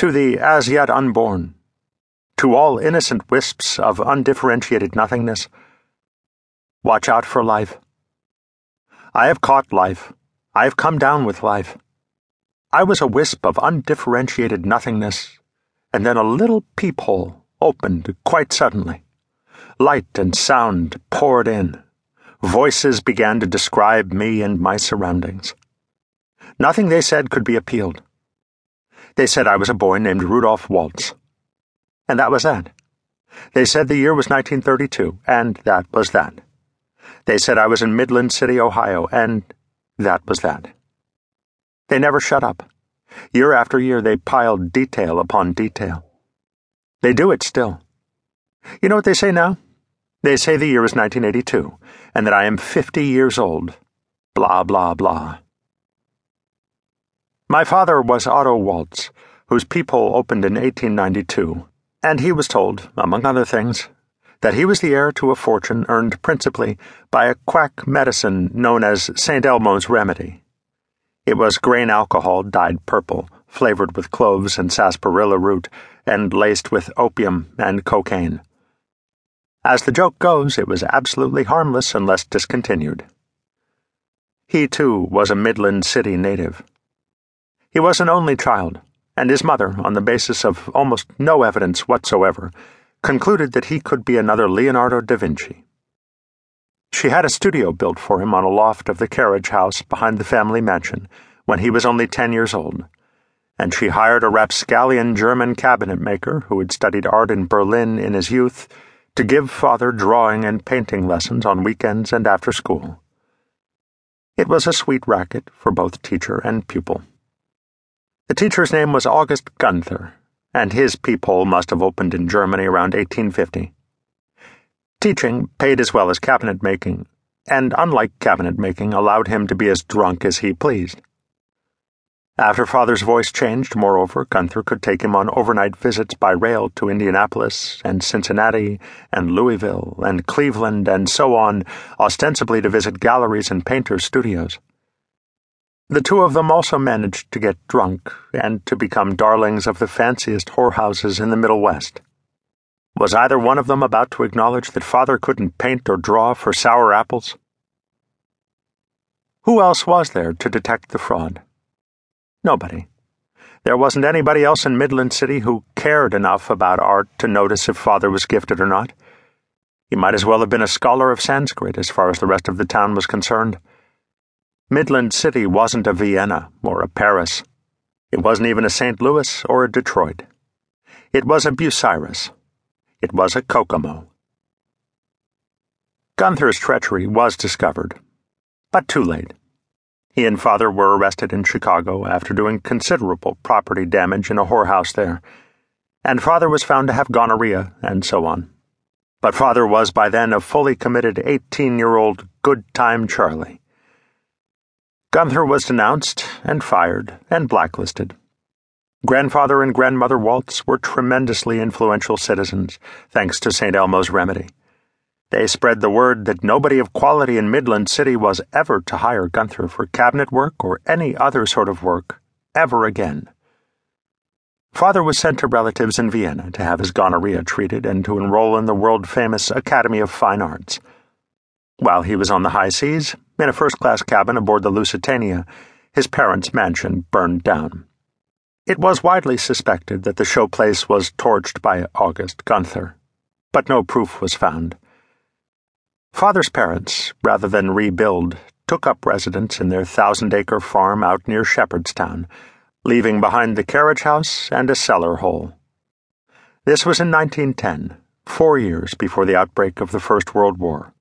To the as yet unborn, to all innocent wisps of undifferentiated nothingness, watch out for life. I have caught life. I have come down with life. I was a wisp of undifferentiated nothingness, and then a little peephole opened quite suddenly. Light and sound poured in. Voices began to describe me and my surroundings. Nothing they said could be appealed. They said I was a boy named Rudolph Waltz. And that was that. They said the year was 1932, and that was that. They said I was in Midland City, Ohio, and that was that. They never shut up. Year after year, they piled detail upon detail. They do it still. You know what they say now? They say the year is 1982, and that I am 50 years old. Blah, blah, blah. My father was Otto Waltz, whose peephole opened in 1892, and he was told, among other things, that he was the heir to a fortune earned principally by a quack medicine known as St. Elmo's Remedy. It was grain alcohol dyed purple, flavored with cloves and sarsaparilla root, and laced with opium and cocaine. As the joke goes, it was absolutely harmless unless discontinued. He, too, was a Midland City native. He was an only child, and his mother, on the basis of almost no evidence whatsoever, concluded that he could be another Leonardo da Vinci. She had a studio built for him on a loft of the carriage house behind the family mansion when he was only ten years old, and she hired a rapscallion German cabinet maker who had studied art in Berlin in his youth to give father drawing and painting lessons on weekends and after school. It was a sweet racket for both teacher and pupil. The teacher's name was August Gunther, and his peephole must have opened in Germany around 1850. Teaching paid as well as cabinet making, and unlike cabinet making, allowed him to be as drunk as he pleased. After father's voice changed, moreover, Gunther could take him on overnight visits by rail to Indianapolis and Cincinnati and Louisville and Cleveland and so on, ostensibly to visit galleries and painters' studios. The two of them also managed to get drunk and to become darlings of the fanciest whorehouses in the Middle West. Was either one of them about to acknowledge that father couldn't paint or draw for sour apples? Who else was there to detect the fraud? Nobody. There wasn't anybody else in Midland City who cared enough about art to notice if father was gifted or not. He might as well have been a scholar of Sanskrit as far as the rest of the town was concerned. Midland City wasn't a Vienna or a Paris. It wasn't even a St. Louis or a Detroit. It was a Bucyrus. It was a Kokomo. Gunther's treachery was discovered, but too late. He and father were arrested in Chicago after doing considerable property damage in a whorehouse there, and father was found to have gonorrhea and so on. But father was by then a fully committed 18 year old good time Charlie Gunther was denounced and fired and blacklisted. Grandfather and Grandmother Waltz were tremendously influential citizens, thanks to St. Elmo's remedy. They spread the word that nobody of quality in Midland City was ever to hire Gunther for cabinet work or any other sort of work, ever again. Father was sent to relatives in Vienna to have his gonorrhea treated and to enroll in the world famous Academy of Fine Arts. While he was on the high seas, in a first class cabin aboard the Lusitania, his parents' mansion burned down. It was widely suspected that the showplace was torched by August Gunther, but no proof was found. Father's parents, rather than rebuild, took up residence in their thousand acre farm out near Shepherdstown, leaving behind the carriage house and a cellar hole. This was in 1910, four years before the outbreak of the First World War.